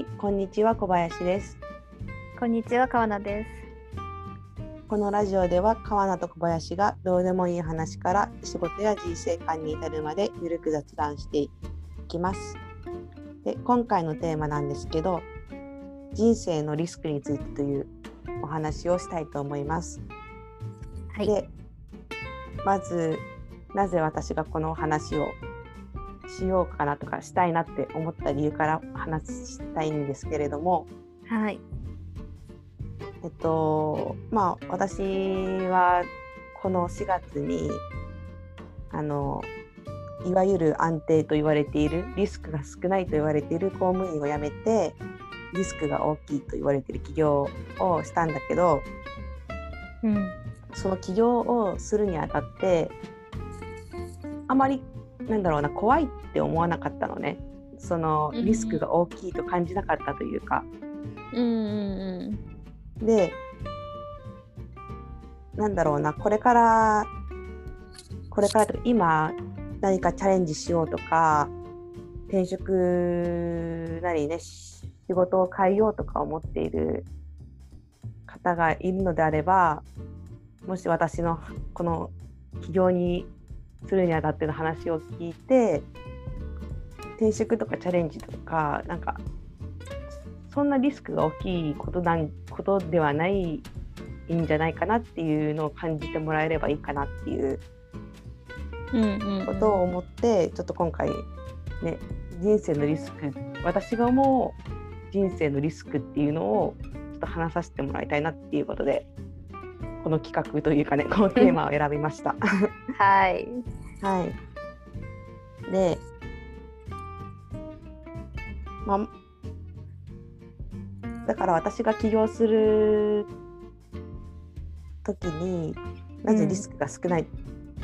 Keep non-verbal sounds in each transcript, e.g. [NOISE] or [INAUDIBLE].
はい、こんにちは小林です。こんにちは川名です。このラジオでは川名と小林がどうでもいい話から仕事や人生観に至るまでゆるく雑談していきます。で、今回のテーマなんですけど、人生のリスクについてというお話をしたいと思います。はい。で、まずなぜ私がこのお話をしようかなとかしたいなって思った理由から話したいんですけれども、はい。えっとまあ私はこの4月にあのいわゆる安定と言われているリスクが少ないと言われている公務員を辞めてリスクが大きいと言われている起業をしたんだけどうん。その起業をするにあたってあまりなんだろうな怖いって思わなかったのね。そのリスクが大きいと感じなかったというか。うんうんでなんだろうなこれからこれからとか今何かチャレンジしようとか転職なりねし仕事を変えようとか思っている方がいるのであればもし私のこの起業にするにあたっての話を聞いて転職とかチャレンジとかなんかそんなリスクが大きいことなんことではないんじゃないかなっていうのを感じてもらえればいいかなっていう。ことを思って、ちょっと今回ね人生のリスク私が思う人生のリスクっていうのをちょっと話させてもらいたいなっていうことでこの企画というかねこのテーマを選びました。はい。はい。で、まあ、だから私が起業する時になぜリスクが少ない、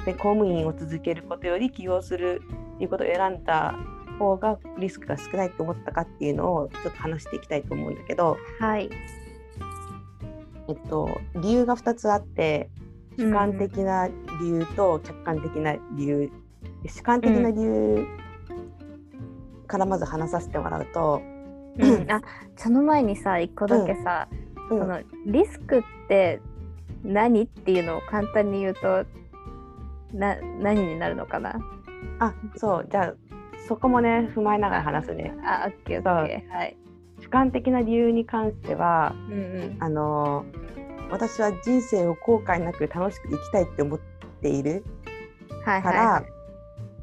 で公務員を続けることより起業するっていうことを選んだ方がリスクが少ないと思ったかっていうのをちょっと話していきたいと思うんだけど、はい。えっと、理由が2つあって主観的な理由と客観的な理由、で主観的な理由からまず話させてもらうと、うん。あ、その前にさ、一個だけさ、うんそのリスクって何っていうのを簡単に言うと、な何になるのかな？あそうじゃあそこもね踏まえながら話すねあ、オッケーオッケー。はい。主観的な理由に関してはうんうん。あの私は人生を後悔なく楽しく生きたいって思っているはいから、はいは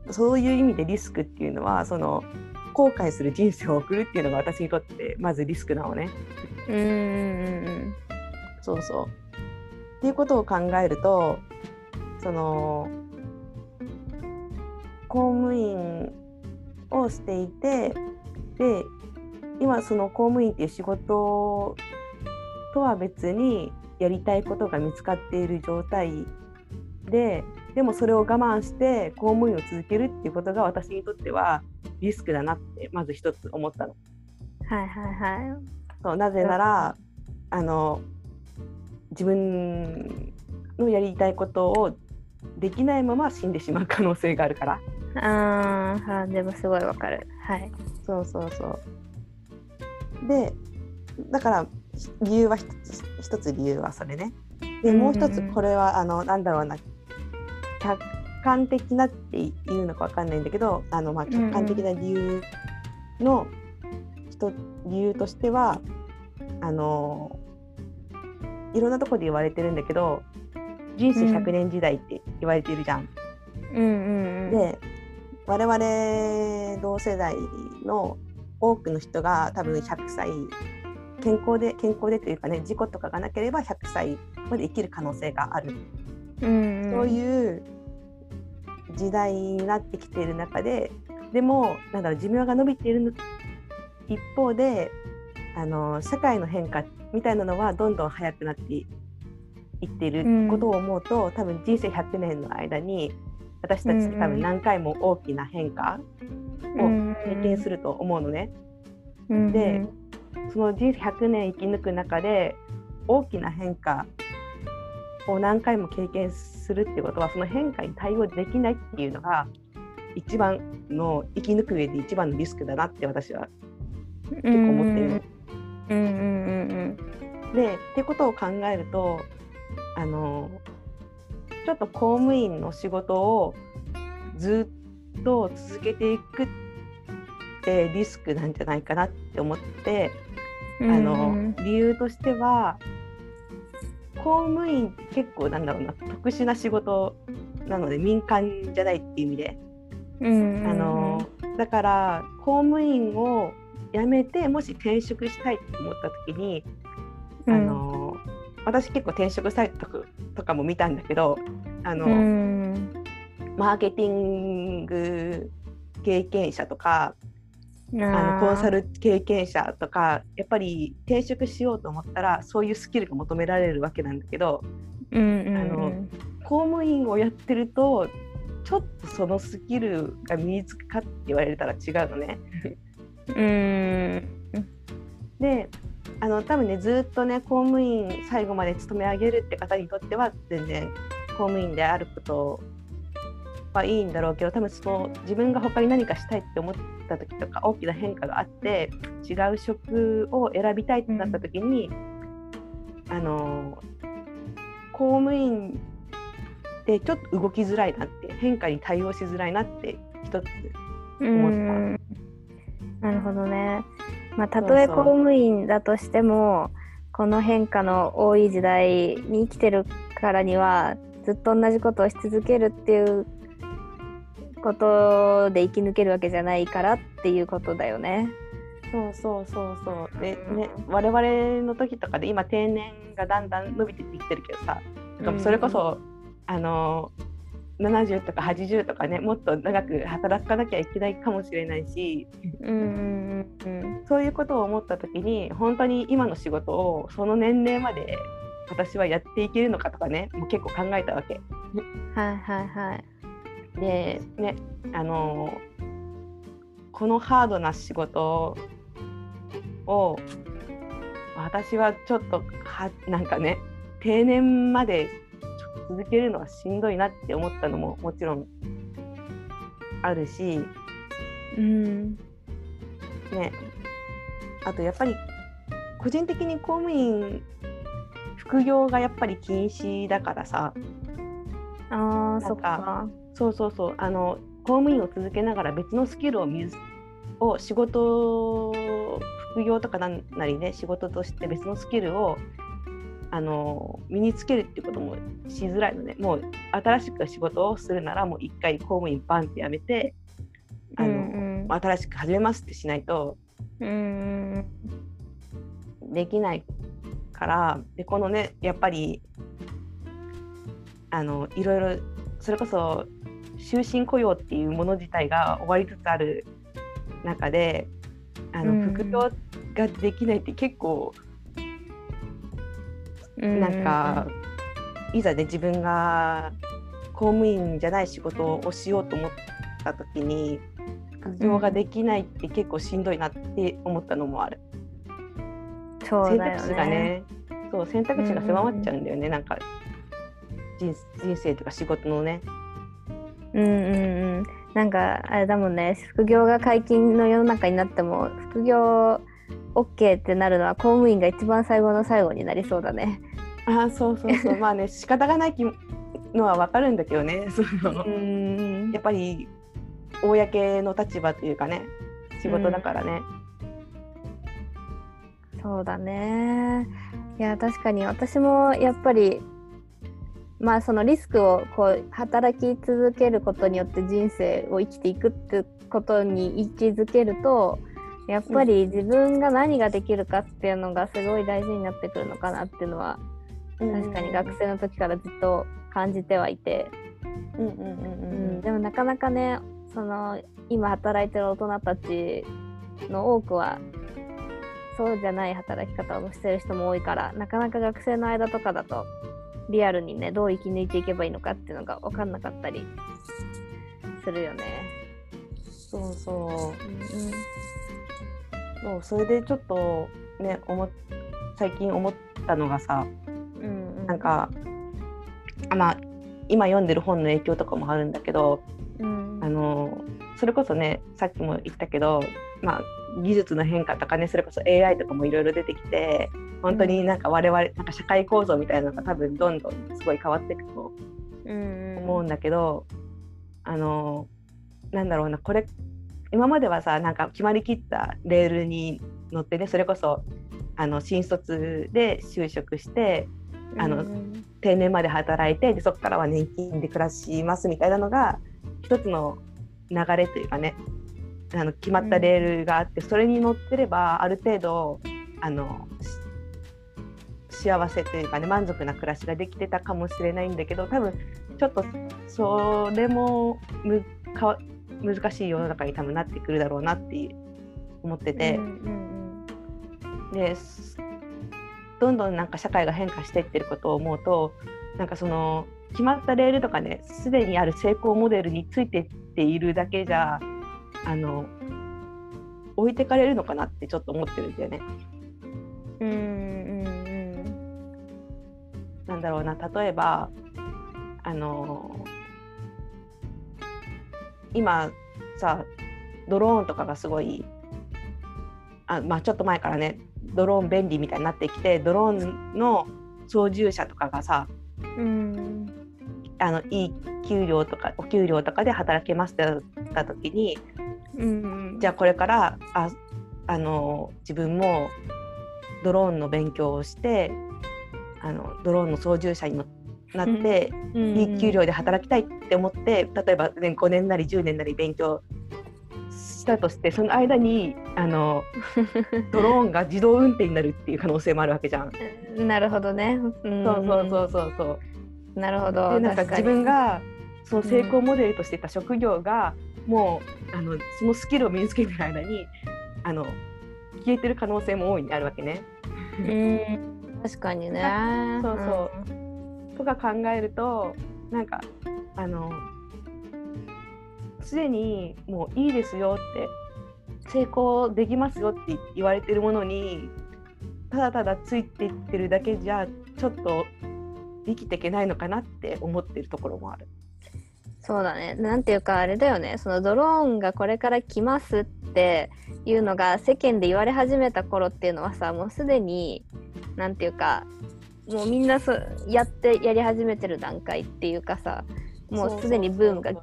い。そういう意味でリスクっていうのはその後悔する人生を送るっていうのが私にとってまずリスクなのね。うんうんうんそうそう。っていうことを考えるとその公務員をしていてで今その公務員っていう仕事とは別にやりたいことが見つかっている状態ででもそれを我慢して公務員を続けるっていうことが私にとってはリスクだなってまず一つ思ったの。うん。はいはいはい。そうなぜならあの自分のやりたいことをできないまま死んでしまう可能性があるからあーあー、でもすごいわかる。はい。そうそうそうでだから理由は一つ一つ理由はそれねでもう一つこれはあのなんだろうな客観的なっていうのかわかんないんだけどあの、まあ、客観的な理由の一理由としてはあのいろんなところで言われてるんだけど人生100年時代って言われているじゃん。うんうんうん。で我々同世代の多くの人が多分100歳健康で健康でというかね事故とかがなければ100歳まで生きる可能性がある、うんうん、そういう時代になってきている中ででもなんだろう寿命が伸びているの一方であの社会の変化みたいなのはどんどん早くなっていっていることを思うと、多分人生100年の間に私たちって多分何回も大きな変化を経験すると思うのね。うんうん、でその人生100年生き抜く中で大きな変化を何回も経験するってことはその変化に対応できないっていうのが一番の生き抜く上で一番のリスクだなって私は結構思ってるの。うんうんうんでってことを考えるとあのちょっと公務員の仕事をずっと続けていくってリスクなんじゃないかなって思って、うん。あの理由としては公務員って結構なんだろうな特殊な仕事なので民間じゃないっていう意味で、うん。うん、あのだから公務員を辞めてもし転職したいって思った時に、あの私結構転職サイトとかも見たんだけどあの、うん、マーケティング経験者とかああのコンサル、ル経験者とかやっぱり転職しようと思ったらそういうスキルが求められるわけなんだけどうんうんうん、あの公務員をやってるとちょっとそのスキルが身につくかって言われたら違うのね。うん。であの多分ねずっとね公務員最後まで勤め上げるって方にとっては全然公務員であることはいいんだろうけど多分その自分が他に何かしたいって思った時とか大きな変化があって違う職を選びたいってなった時に、あの公務員ってちょっと動きづらいなって変化に対応しづらいなって一つうん。なるほどね。まあ、たとえ公務員だとしてもこの変化の多い時代に生きてるからにはずっと同じことをし続けるっていうことで生き抜けるわけじゃないからっていうことだよね。そうそうそうそうでうんね我々の時とかで今定年がだんだん伸びてってきてるけどさそれこそ、あの70とか80とかねもっと長く働かなきゃいけないかもしれないしうんうんうんそういうことを思った時に本当に今の仕事をその年齢まで私はやっていけるのかとかねもう結構考えたわけ。うん。はいはいはい。でねあのこのハードな仕事を私はちょっとはなんかね定年まで続けるのはしんどいなって思ったのももちろんあるしうん。ねあとやっぱり個人的に公務員副業がやっぱり禁止だからさああそっか。か。そうそうそう。あの公務員を続けながら別のスキルを見ずを仕事副業とかなんなりね仕事として別のスキルをあの身につけるっていうこともしづらいのでもう新しく仕事をするならもう一回公務員バンってやめてあの、うん新しく始めますってしないとうんうん。できないからでこのねやっぱりあのいろいろそれこそ終身雇用っていうもの自体が終わりつつある中であの、うん副業ができないって結構うん。なんか、いざね自分が公務員じゃない仕事をしようと思った時に副業ができないって結構しんどいなって思ったのもある。選そうだよ択肢がね。ねそう選択肢が狭まっちゃうんだよね、なんか人人生とか仕事のね。うんうんうん。なんかあれだもんね。副業が解禁の世の中になっても副業 OK ってなるのは公務員が一番最後の最後になりそうだね。あーそうそうそう。[LAUGHS] まあね仕方がないきのは分かるんだけどね。そのんやっぱり公の立場というかね仕事だからね、そうだね。いや確かに私もやっぱりまあそのリスクをこう働き続けることによって人生を生きていくってことに位置づけるとやっぱり自分が何ができるかっていうのがすごい大事になってくるのかなっていうのは確かに学生の時からずっと感じてはいて、でもなかなかねその今働いてる大人たちの多くはそうじゃない働き方をしてる人も多いからなかなか学生の間とかだとリアルにねどう生き抜いていけばいいのかっていうのが分かんなかったりするよね。そうそう。うんそうそれでちょっとね思っ最近思ったのがさうんうん、なんかあまあ今読んでる本の影響とかもあるんだけどうんあのそれこそねさっきも言ったけど、まあ、技術の変化とかねそれこそ AI とかもいろいろ出てきて本当になんか我々なんか社会構造みたいなのが多分どんどんすごい変わっていくと思うんだけど、あのなんだろうなこれ今まではさなんか決まりきったレールに乗ってねそれこそあの新卒で就職してあの、定年まで働いてでそこからは年金で暮らしますみたいなのが一つの流れというかねあの決まったレールがあって、それに乗ってればある程度あの幸せというかね満足な暮らしができてたかもしれないんだけど多分ちょっとそれもむか難しい世の中に多分なってくるだろうなって思ってて、うんうんうん、でどんどんなんか社会が変化していってることを思うとなんかその決まったレールとかねすでにある成功モデルについてっているだけじゃあの置いてかれるのかなってちょっと思ってるんだよね。うんなんだろうな例えばあの今さドローンとかがすごいあ、まあ、ちょっと前からねドローン便利みたいになってきてドローンの操縦者とかがさ、うん、あのいい給料とかお給料とかで働けますってなった時に、うん、じゃあこれからああの自分もドローンの勉強をしてあのドローンの操縦者になって、うん、いい給料で働きたいって思って例えば、ね、5年なり10年なり勉強したとしてその間にあの [LAUGHS] ドローンが自動運転になるっていう可能性もあるわけじゃん。なるほどね。うん、そうそうそうそうそう。なるほど。でなんか自分がその成功モデルとしてた職業が、もうあのそのスキルを身につけてる間にあの消えてる可能性も大いにあるわけね。うん確かにね。そうそう。うん、とか考えるとなんかあのすでにもういいですよって成功できますよって言われてるものにただただついていってるだけじゃちょっと生きていけないのかなって思ってるところもある。そうだね。なんていうかあれだよね。そのドローンがこれから来ますっていうのが世間で言われ始めた頃っていうのはさ、もうすでに、なんていうか、もうみんなそやってやり始めてる段階っていうかさ、もうすでにブームが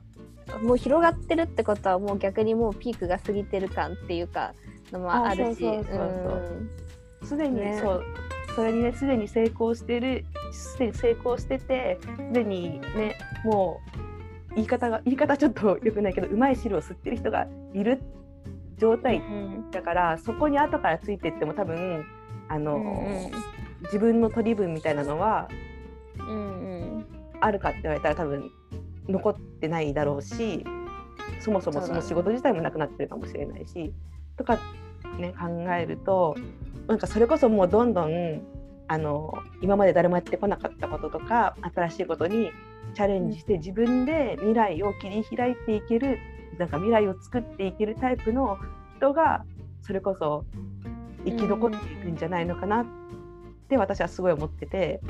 もう広がってるってことはもう逆にもうピークが過ぎてる感っていうかのもあるし。すでに、ね、そう。それにねすでに成功してるすでに成功しててすでにねもう言い方が言い方ちょっとよくないけどうまい汁を吸ってる人がいる状態だから、うん、そこに後からついていっても多分あの、うんうん、自分の取り分みたいなのは、うんうん、あるかって言われたら多分残ってないだろうしそもそもその仕事自体もなくなってるかもしれないしとかね考えるとなんかそれこそもうどんどんあの今まで誰もやってこなかったこととか新しいことにチャレンジして自分で未来を切り開いていけるなんか未来を作っていけるタイプの人がそれこそ生き残っていくんじゃないのかな。って私はすごい思ってて。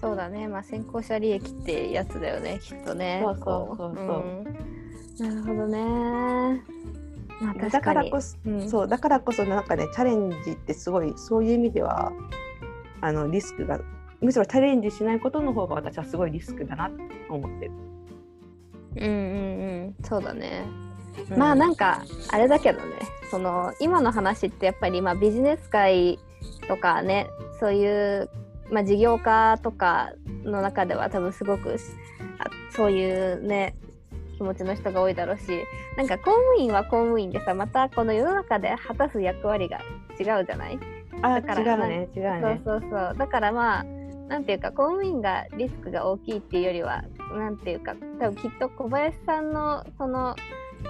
そうだね。まあ先行者利益ってやつだよねきっとね。そうそうそうそう、う。ん、なるほどね。まあ、だからこそ、うん、そうだからこそなんかねチャレンジってすごいそういう意味ではあのリスクがむしろチャレンジしないことの方が私はすごいリスクだなって思ってる。うんうんうん。そうだね。うん、まあなんかあれだけどね。その今の話ってやっぱり今ビジネス界とかねそういうまあ、事業家とかの中では多分すごくそういうね気持ちの人が多いだろうしなんか公務員は公務員でさまたこの世の中で果たす役割が違うじゃない？あだから違うね。違うね。そうそうそう。だからまあなんていうか公務員がリスクが大きいっていうよりはなんていうか多分きっと小林さんのその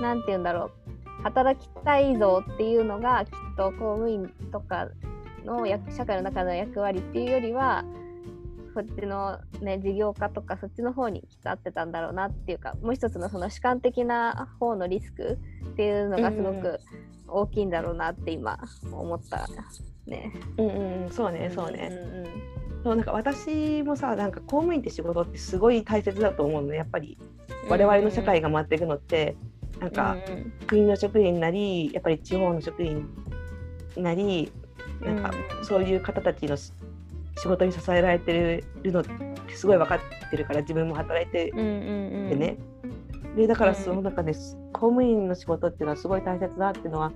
なんていうんだろう働きたいぞっていうのがきっと公務員とかの社会の中の役割っていうよりはそっちの、ね、事業家とかそっちの方にきっと合ってたんだろうなっていうかもう一つのその主観的な方のリスクっていうのがすごく大きいんだろうなって今思ったね。うんうん、そうねそうね。うんうんそうなんか私もさなんか公務員って仕事ってすごい大切だと思うのやっぱり我々の社会が回っていくのって、なんか国の職員なりやっぱり地方の職員なりなんかそういう方たちの仕事に支えられてるのってすごい分かってるから自分も働いててね。でだからその中で、公務員の仕事っていうのはすごい大切だっていうのは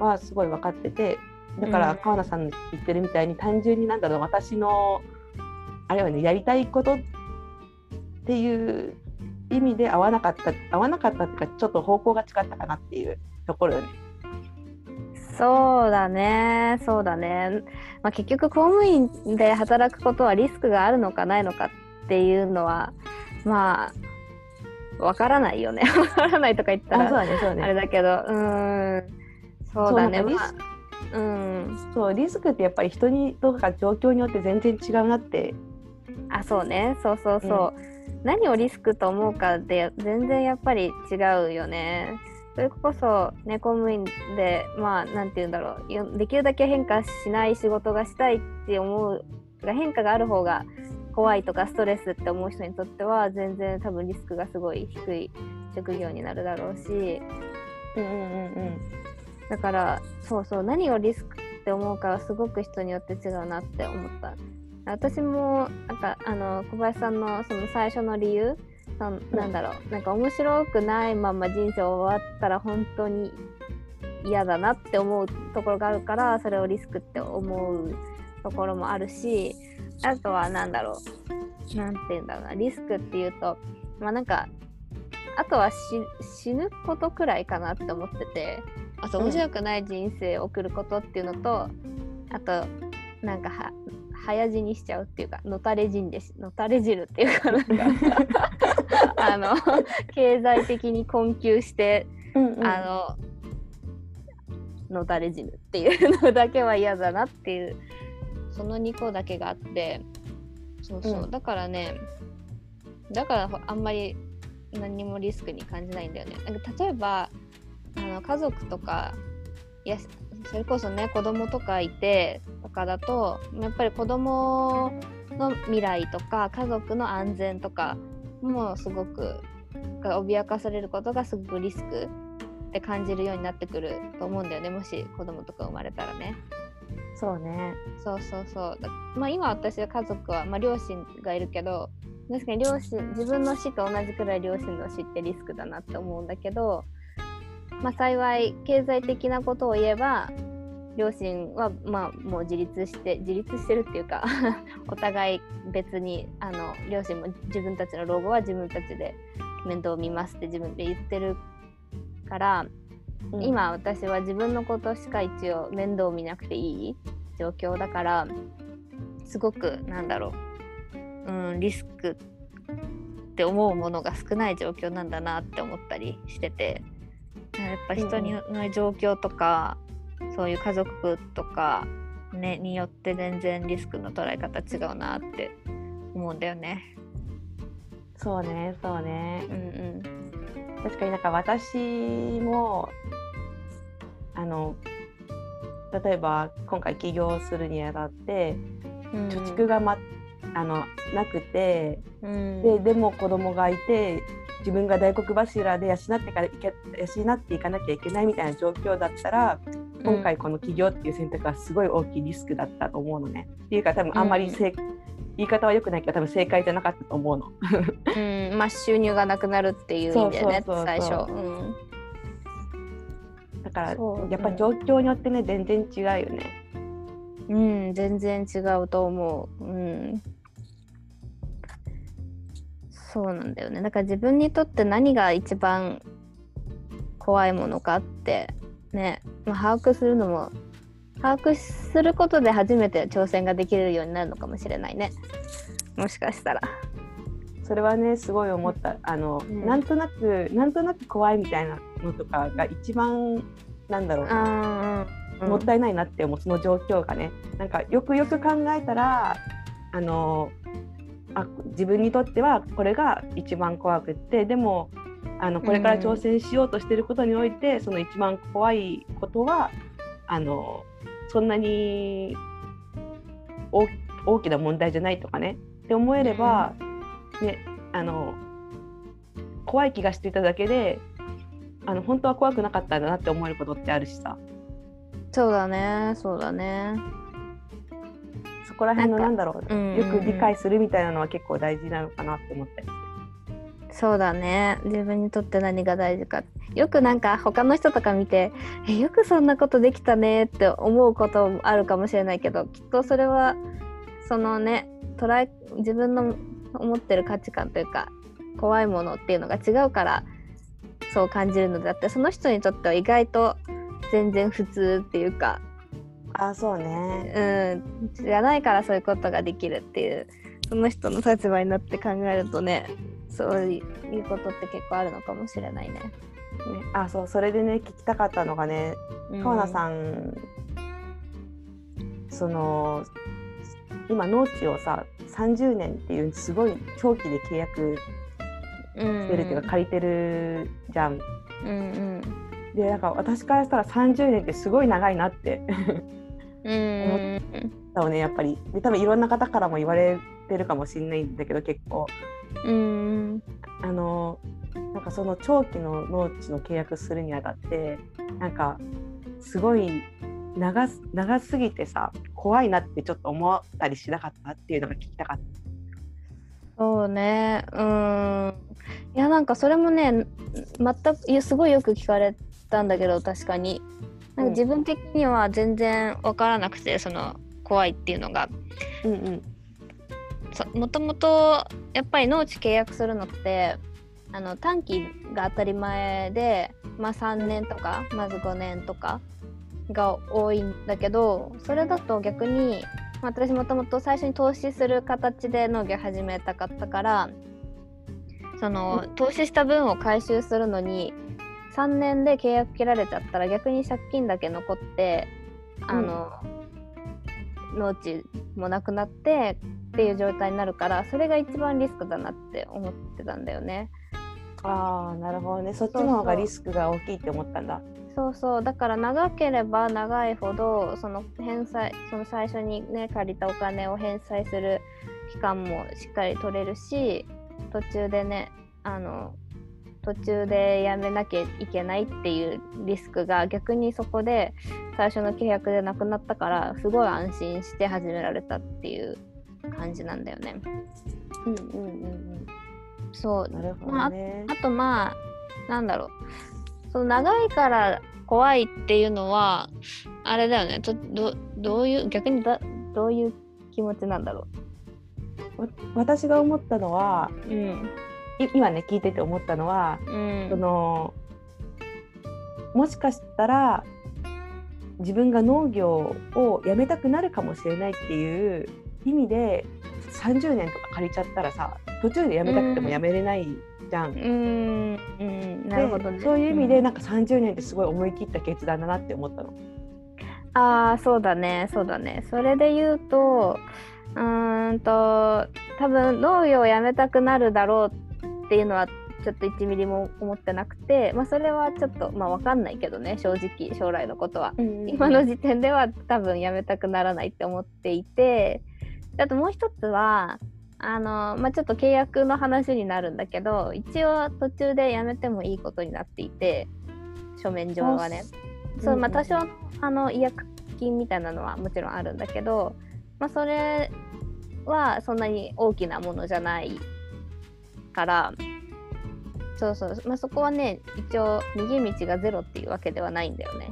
はすごい分かっててだから川名さんの言ってるみたいに単純になんだろう私のあれはねやりたいことっていう意味で合わなかった合わなかったっていうかちょっと方向が違ったかなっていうところよね。そうだね。そうだね、まあ、結局公務員で働くことはリスクがあるのかないのかっていうのはまあわからないよね。[LAUGHS] わからないとか言ったらあ,、ねそうね、あれだけど。うん。そうだね。まあうん、そうリスクってやっぱり人にとか状況によって全然違うなって。あそうね。そうそうそう、うん何をリスクと思うかで全然やっぱり違うよね。それこそ、ね、公務員で、まあ、なんて言うんだろう、できるだけ変化しない仕事がしたいって思う、が変化がある方が怖いとかストレスって思う人にとっては、全然多分リスクがすごい低い職業になるだろうし、うんうんうんうん。だから、そうそう、何をリスクって思うかはすごく人によって違うなって思った。私もなんかあの小林さんのその最初の理由そのなんだろう。なんか面白くないまま人生終わったら本当に嫌だなって思うところがあるからそれをリスクって思うところもあるしあとは何だろう。何て言うんだろうな。リスクっていうとまあなんかあとは死ぬことくらいかなって思っててあと面白くない人生を送ることっていうのと、あとなんかは早死にしちゃうっていうかのたれ死んでのたれ汁っていうか [LAUGHS] なんか。[LAUGHS] あの経済的に困窮して、うんうん、あののたれ死ぬっていうのだけは嫌だなっていうその2個だけがあってそうそう、うん、だからねだからあんまり何もリスクに感じないんだよね。なんか例えばあの家族とかやそれこそね子供とかいてとかだとやっぱり子供の未来とか家族の安全とかもすごく脅かされることがすごくリスクって感じるようになってくると思うんだよねもし子供とか生まれたらね。そうねそうそうそうまあ今私は家族は、まあ、両親がいるけど確かに両親自分の死と同じくらい両親の死ってリスクだなって思うんだけどまあ、幸い経済的なことを言えば両親はまあもう自立して自立してるっていうか [LAUGHS] お互い別にあの両親も自分たちの老後は自分たちで面倒を見ますって自分で言ってるから、うん、今私は自分のことしか一応面倒を見なくていい状況だからすごくなんだろう、うん、リスクって思うものが少ない状況なんだなって思ったりしててやっぱ人にの状況とか、うん、そういう家族とか、ね、によって全然リスクの捉え方違うなって思うんだよね。そうねそうね。うんうん、確かになんか私もあの例えば今回起業するにあたって、うん、貯蓄が、ま、あのなくて、うん、ででも子供がいて自分が大黒柱で養ってから養っていかなきゃいけないみたいな状況だったら今回この起業っていう選択はすごい大きいリスクだったと思うのね。っていうか多分あんまりせ、うん、言い方は良くないけど多分正解じゃなかったと思うの。[LAUGHS] うんまあ収入がなくなるっていう意味でね最初。うんだからやっぱり状況によってね全然違うよね。うん全然違うと思う。うんそうなんだよね。だから自分にとって何が一番怖いものかってね、まあ、把握するのも把握することで初めて挑戦ができるようになるのかもしれないね。もしかしたら。それはねすごい思った。あの、うん、なんとなくなんとなく怖いみたいなのとかが一番なんだろう。な、うん、もったいないなって思う。その状況がね。なんかよくよく考えたらあのあ自分にとってはこれが一番怖くってでもあのこれから挑戦しようとしていることにおいて、うん、その一番怖いことはあのそんなに大きな問題じゃないとかねって思えれば、うん、ね、あの怖い気がしていただけであの本当は怖くなかったんだなって思えることってあるしさ。そうだねそうだねそこら辺のなんだろう、うん。うんうんよく理解するみたいなのは結構大事なのかなって思ったりそうだね。自分にとって何が大事か。よくなんか他の人とか見てえよくそんなことできたねって思うこともあるかもしれないけどきっとそれはそのね捉え自分の思ってる価値観というか怖いものっていうのが違うからそう感じるのであってその人にとっては意外と全然普通っていうかあそうね。うん。じゃないからそういうことができるっていうその人の立場になって考えるとねそういうことって結構あるのかもしれないね。ねあそうそれでね聞きたかったのがね川名さん、ん、その今農地をさ30年っていうすごい長期で契約うんしてるっていうか借りてるじゃん。うんうん。でなんか私からしたら30年ってすごい長いなってうん。だよねやっぱり。で多分いろんな方からも言われてるかもしれないんだけど結構。うん。あのなんかその長期の農地の契約するにあたってなんかすごい長す長すぎてさ怖いなってちょっと思ったりしなかったっていうのが聞きたかっそうね。うん。いやなんかそれもね全くいやすごいよく聞かれたんだけど確かになんか自分的には全然分からなくてその怖いっていうのが。た。うんうん。そもともとやっぱり農地契約するのってあの短期が当たり前で、まあ、3年とかまず5年とかが多いんだけどそれだと逆に、まあ、私もともと最初に投資する形で農業始めたかったからその投資した分を回収するのに3年で契約切られちゃったら逆に借金だけ残ってあの、農地もなくなってっていう状態になるからそれが一番リスクだなって思ってたんだよね。ああなるほどねそっちの方がリスクが大きいって思ったんだ。そうそうだから長ければ長いほどその返済その最初にね借りたお金を返済する期間もしっかり取れるし途中でねあの途中でやめなきゃいけないっていうリスクが逆にそこで最初の契約でなくなったからすごい安心して始められたっていう感じなんだよね。うんうんうんそううん。なるほどね。あとまあなんだろうその長いから怖いっていうのはあれだよねちょどどういう逆にだどういう気持ちなんだろわ私が思ったのはう。うんい今ね聞いてて思ったのはうん。そのもしかしたら自分が農業をやめたくなるかもしれないっていう意味で30年とか借りちゃったらさ途中でやめたくてもやめれないじゃん。うん。うん。なるほどね。でそういう意味でん。なんか30年ってすごい思い切った決断だなって思ったの。ああそうだね。そうだね。それで言うとうーんと多分農業をやめたくなるだろうっていうのはちょっと1ミリも思ってなくてまあそれはちょっとまあ分かんないけどね正直将来のことは。今の時点では多分やめたくならないって思っていてあともう一つはあの、まあ、ちょっと契約の話になるんだけど一応途中でやめてもいいことになっていて書面上はね。そうまあ、多少あの違約金みたいなのはもちろんあるんだけど、まあ、それはそんなに大きなものじゃないからそうそう、まあ、そこはね一応逃げ道がゼロっていうわけではないんだよね。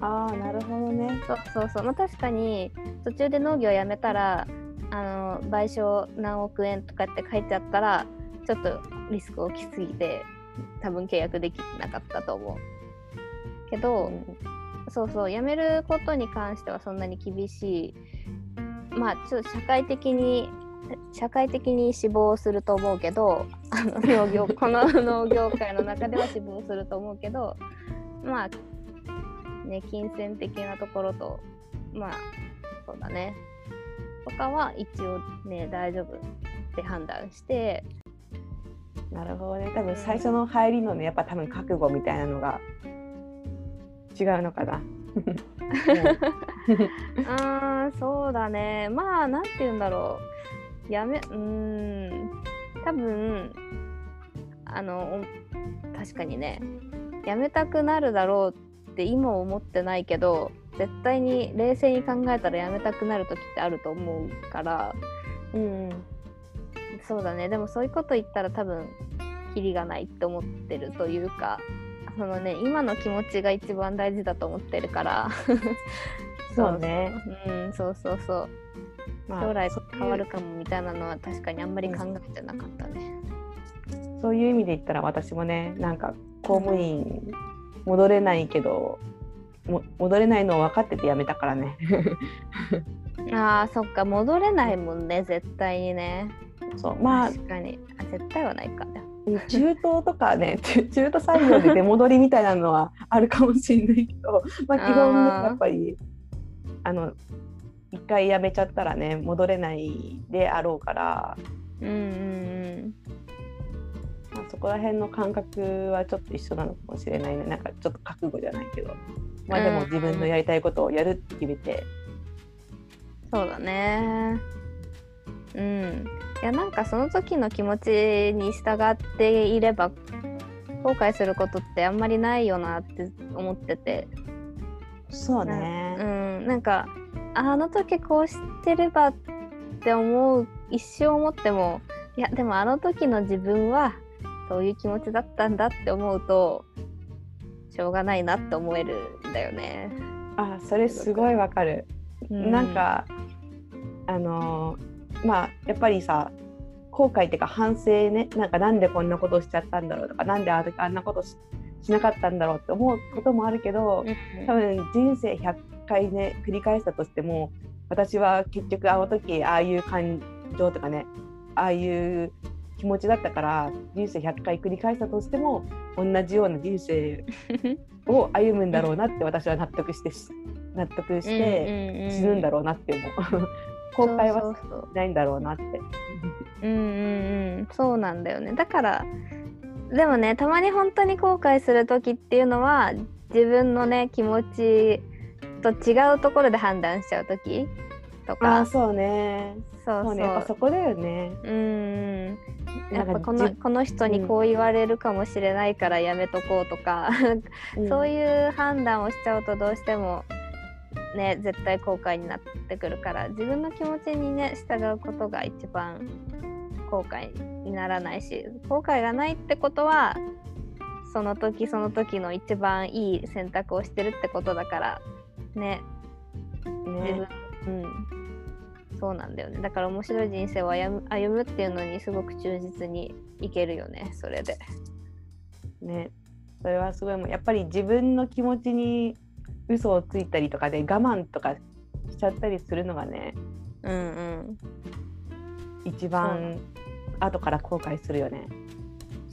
ああなるほどね。そうそうそう、まあ、確かに途中で農業やめたらあの賠償何億円とかって書いてあったらちょっとリスク大きすぎて多分契約できなかったと思うけど、そうそうやめることに関してはそんなに厳しいまあちょっと社会的に社会的に死亡すると思うけど [LAUGHS] あの農業 [LAUGHS] この農業界の中では死亡すると思うけどまあね金銭的なところとまあそうだねとかは一応ね大丈夫って判断してなるほどね。多分最初の入りのねやっぱ多分覚悟みたいなのが違うのかな。[LAUGHS] あーそうだねまあなんて言うんだろうやめうーん。多分あのお確かにね。やめたくなるだろうって今思ってないけど絶対に冷静に考えたらやめたくなる時ってあると思うから。うんそうだね。でもそういうこと言ったら多分キリがないって思ってるというかそのね今の気持ちが一番大事だと思ってるから。そうね。[LAUGHS] うんそうそうそうまあ将来変わるかもみたいなのは確かにあんまり考えてなかったね。そういう意味で言ったら私もねなんか公務員戻れないけども戻れないのを分かってて辞めたからね [LAUGHS] あーそっか戻れないもんね絶対にね。そうまあ確かにあ絶対はないか。中東とかね [LAUGHS] 中中途採用で出戻りみたいなのはあるかもしれないけど、まあ、基本やっぱりあの一回辞めちゃったらね戻れないであろうから、うんうんまあ、そこら辺の感覚はちょっと一緒なのかもしれないねなんかちょっと覚悟じゃないけど、まあ、でもうん自分のやりたいことをやるって決めて、そうだね。うん。いやなんかその時の気持ちに従っていれば後悔することってあんまりないよなって思ってて。そううね、ん。なんかあの時こうしてればって思う一生思ってもいやでもあの時の自分はそういう気持ちだったんだって思うとしょうがないなって思えるんだよね。あそれすごいわかる。うなんかあのーまあやっぱりさ後悔っていうか反省ねなんかなんでこんなことしちゃったんだろうとかなんでああんなことししなかったんだろうって思うこともあるけどうん多分人生100回ね繰り返したとしても私は結局あの時ああいう感情とかねああいう気持ちだったから人生100回繰り返したとしても同じような人生 [LAUGHS] を歩むんだろうなって私は納得してし納得して死ぬんだろうなって思う。[LAUGHS] 後悔はないんだろうなって。うんうんうんそうなんだよねだからでもねたまに本当に後悔する時っていうのは自分のね気持ちと違うところで判断しちゃう時とあか。あそうね。そうそう。ね。やっぱそこだよね。うん。うんやっぱこなんかじのこの人にこう言われるかもしれないからやめとこうとか、[LAUGHS] そうういう判断をしちゃうとどうしてもね絶対後悔になってくるから自分の気持ちにね従うことが一番後悔にならないし後悔がないってことはその時その時の一番いい選択をしてるってことだからねね。うんそうなんだよねだから面白い人生を歩む歩むっていうのにすごく忠実にいけるよねそれで。ね。それはすごいもうやっぱり自分の気持ちに嘘をついたりとかで我慢とかしちゃったりするのがねうんうん一番後から後悔するよね。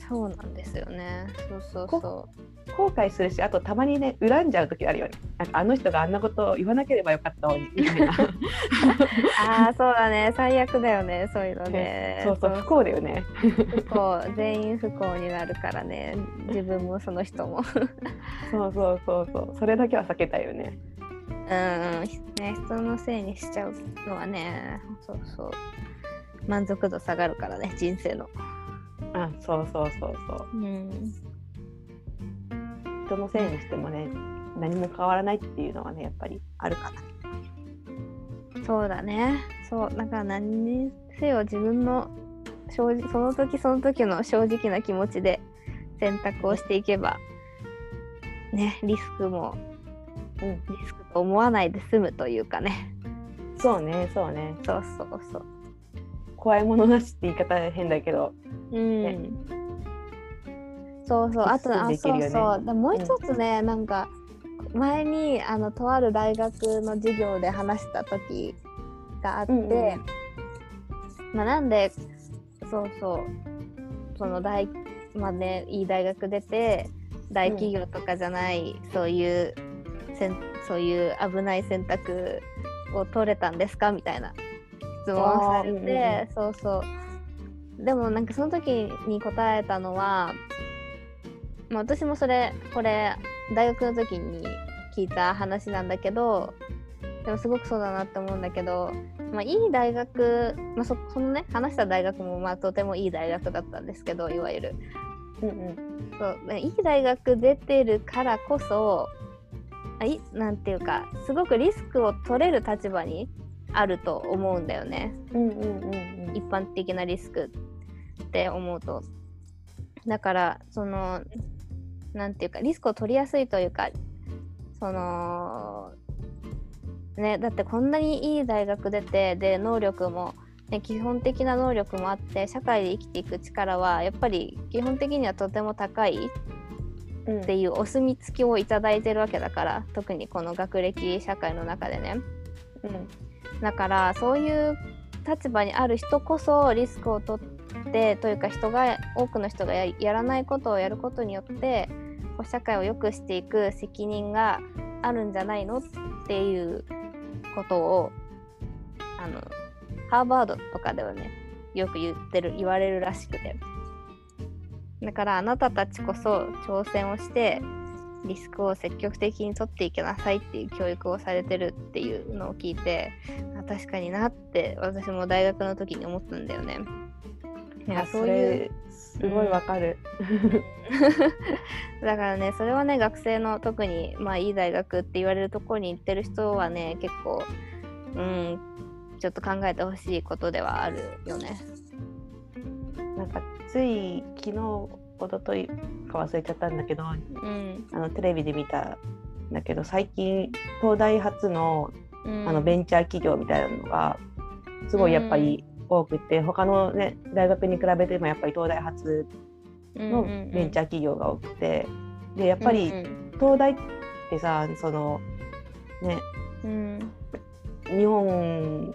そうなんですよね。そうそうこそ後悔するしあとたまにね恨んじゃう時あるよね。なんかあの人があんなことを言わなければよかったのにみたいな。う。[LAUGHS] ああ、そうだね。最悪だよね。そういうのね。そうそう不幸だよね。不幸。全員不幸になるからね。自分もその人も。そうそうそうそうそれだけは避けたいよね。うんうん。ね、人のせいにしちゃうのはね。そうそう。満足度下がるからね、人生の。あそうそうそうそう。うん。人のせいにしてもね何も変わらないっていうのはねやっぱりあるかな。そうだね。そう。だから何にせよ自分の正直その時その時の正直な気持ちで選択をしていけば、ね、リスクも、うんリスクと思わないで済むというかね。そうねそうねそうそうそう。怖いものなしって言い方変だけどうん。ねそうそう。あと、あ、そうそう。でもう一つね、なんか、前に、あの、とある大学の授業で話した時があって、うんうんまあ、なんで、そうそう、その大、まあね、いい大学出て、大企業とかじゃない、そういう、せんそういう危ない選択を取れたんですかみたいな質問をされて、うんうんそうそう。でもなんかその時に答えたのは、まあ、私もそれこれ大学の時に聞いた話なんだけどでもすごくそうだなって思うんだけど、まあ、いい大学、まあ、そそのね話した大学もまあとてもいい大学だったんですけどいわゆる。うんうん。そうねいい大学出てるからこそあいなんていうかすごくリスクを取れる立場にあると思うんだよね。うんうんうん。一般的なリスクって思うと。だからそのなんていうかリスクを取りやすいというかそのねだってこんなにいい大学出てで能力も、ね、基本的な能力もあって社会で生きていく力はやっぱり基本的にはとても高いっていうお墨付きをいただいてるわけだから特にこの学歴社会の中でね。うんだからそういう立場にある人こそリスクを取ってというか人が多くの人がやらないことをやることによってこう社会を良くしていく責任があるんじゃないのっていうことをあのハーバードとかではねよく言ってる言われるらしくてだからあなたたちこそ挑戦をしてリスクを積極的に取っていきなさいっていう教育をされてるっていうのを聞いてあ確かになって私も大学の時に思ったんだよね。いやあそうそいうれすごいわかる。[LAUGHS] だからねそれはね学生の特にまあいい大学って言われるところに行ってる人はね結構うんちょっと考えてほしいことではあるよね。なんかつい昨日一昨日か忘れちゃったんだけどあうんのテレビで見たんだけど最近東大発のうん、あのベンチャー企業みたいなのがすごいやっぱり多くて、他の、ね、大学に比べてもやっぱり東大発のベンチャー企業が多くてでやっぱり東大ってさそのねうん。日本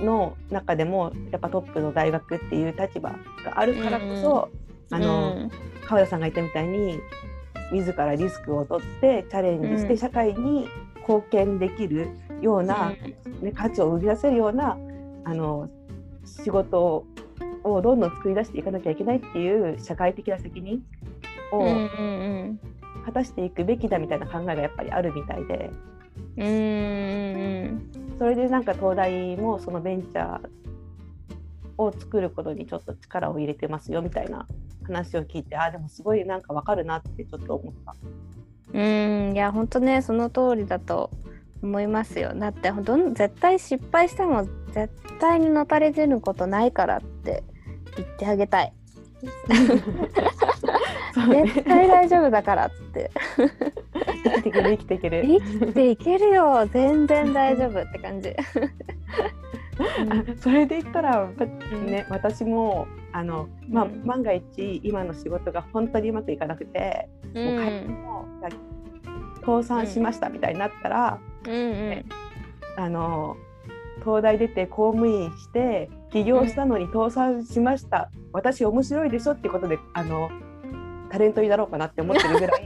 の中でもやっぱトップの大学っていう立場があるからこそ、あの、川田さんが言ったみたいに自らリスクを取ってチャレンジしてうん。社会に貢献できるような、ね、価値を生み出せるようなあの仕事をどんどん作り出していかなきゃいけないっていう社会的な責任を果たしていくべきだみたいな考えがやっぱりあるみたいでうんそれでなんか東大もそのベンチャーを作ることにちょっと力を入れてますよみたいな話を聞いてあでもすごいなんかわかるなってちょっと思った。うんいや本当ねその通りだと思いますよ。だってどん絶対失敗しても絶対にのたれ死ぬことないからって言ってあげたい。[LAUGHS] 絶対大丈夫だからって。生きていける生きていける。生きていけるよ。全然大丈夫って感じ。あそれで言ったら、ね、私もあの、まあうん万が一今の仕事が本当にうまくいかなくて、うもう会社んも倒産しましたみたいになったら、うんうん。あの東大出て公務員して起業したのに倒産しました、私面白いでしょっていうことであのタレントになろうかなって思ってるぐらい。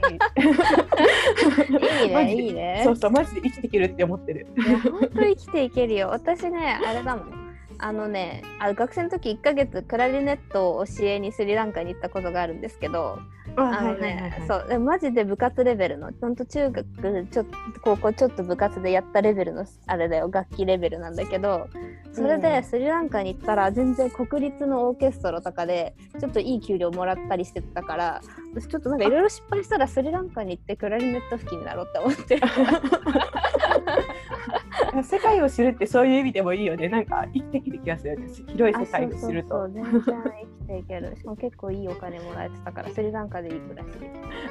い [LAUGHS] い [LAUGHS] マジでねいいね。そうそうマジで生きていけるって思ってる。本当生きていけるよ。私ねあれだもん。あのねあ学生の時1ヶ月クラリネットを教えにスリランカに行ったことがあるんですけどあのねそうでマジで部活レベルのほんと中学ちょっと高校ちょっと部活でやったレベルのあれだよ楽器レベルなんだけどそれうん。でスリランカに行ったら全然国立のオーケストラとかでちょっといい給料もらったりしてたから私ちょっとなんかいろいろ失敗したらスリランカに行ってクラリネット付近になろうって思って。る [LAUGHS] [LAUGHS] 世界を知るってそういう意味でもいいよね。なんか生きてきる気がするよね。広い世界を知ると。あそうそうそう全然生きていけるしかも結構いいお金もらえてたからスリランカでいい暮らし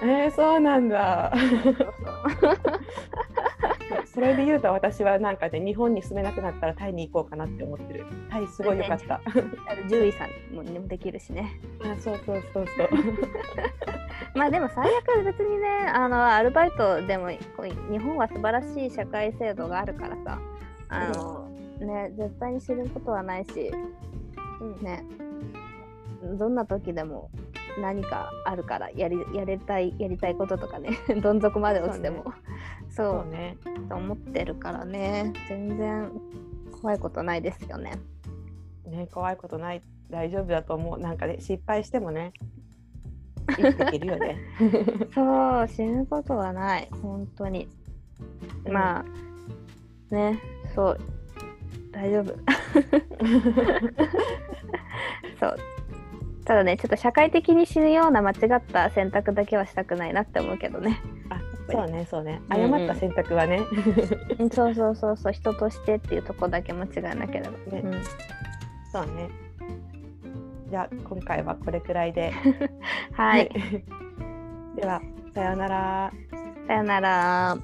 えー、そうなんだ。それで言うと私はなんかね日本に住めなくなったらタイに行こうかなって思ってる。タイすごい良かった。[LAUGHS] 獣医さんもできるしね。あそうそうそうそう。[LAUGHS] まあでも最悪別にねあのアルバイトでも日本は素晴らしい社会制度があるからさ。あの、ね絶対に知ることはないし。うんね。どんな時でも何かあるからやりやりたいやりたいこととかね。[LAUGHS] どん底まで落ちてもそう。ね。と思ってるからね。全然怖いことないですよね。ね怖いことない大丈夫だと思う。なんかね失敗してもね生きていけるよね。[LAUGHS] そう死ぬことはない。本当に。まあねそう。大丈夫。[LAUGHS] そう。ただねちょっと社会的に死ぬような間違った選択だけはしたくないなって思うけどね。あそうねそうね。うんうん。誤った選択はね、うんそうそうそうそう人としてっていうとこだけ間違いなければ、ね。うん。そうね。じゃあ今回はこれくらいで。[LAUGHS] はい。[LAUGHS] ではさようなら。さよなら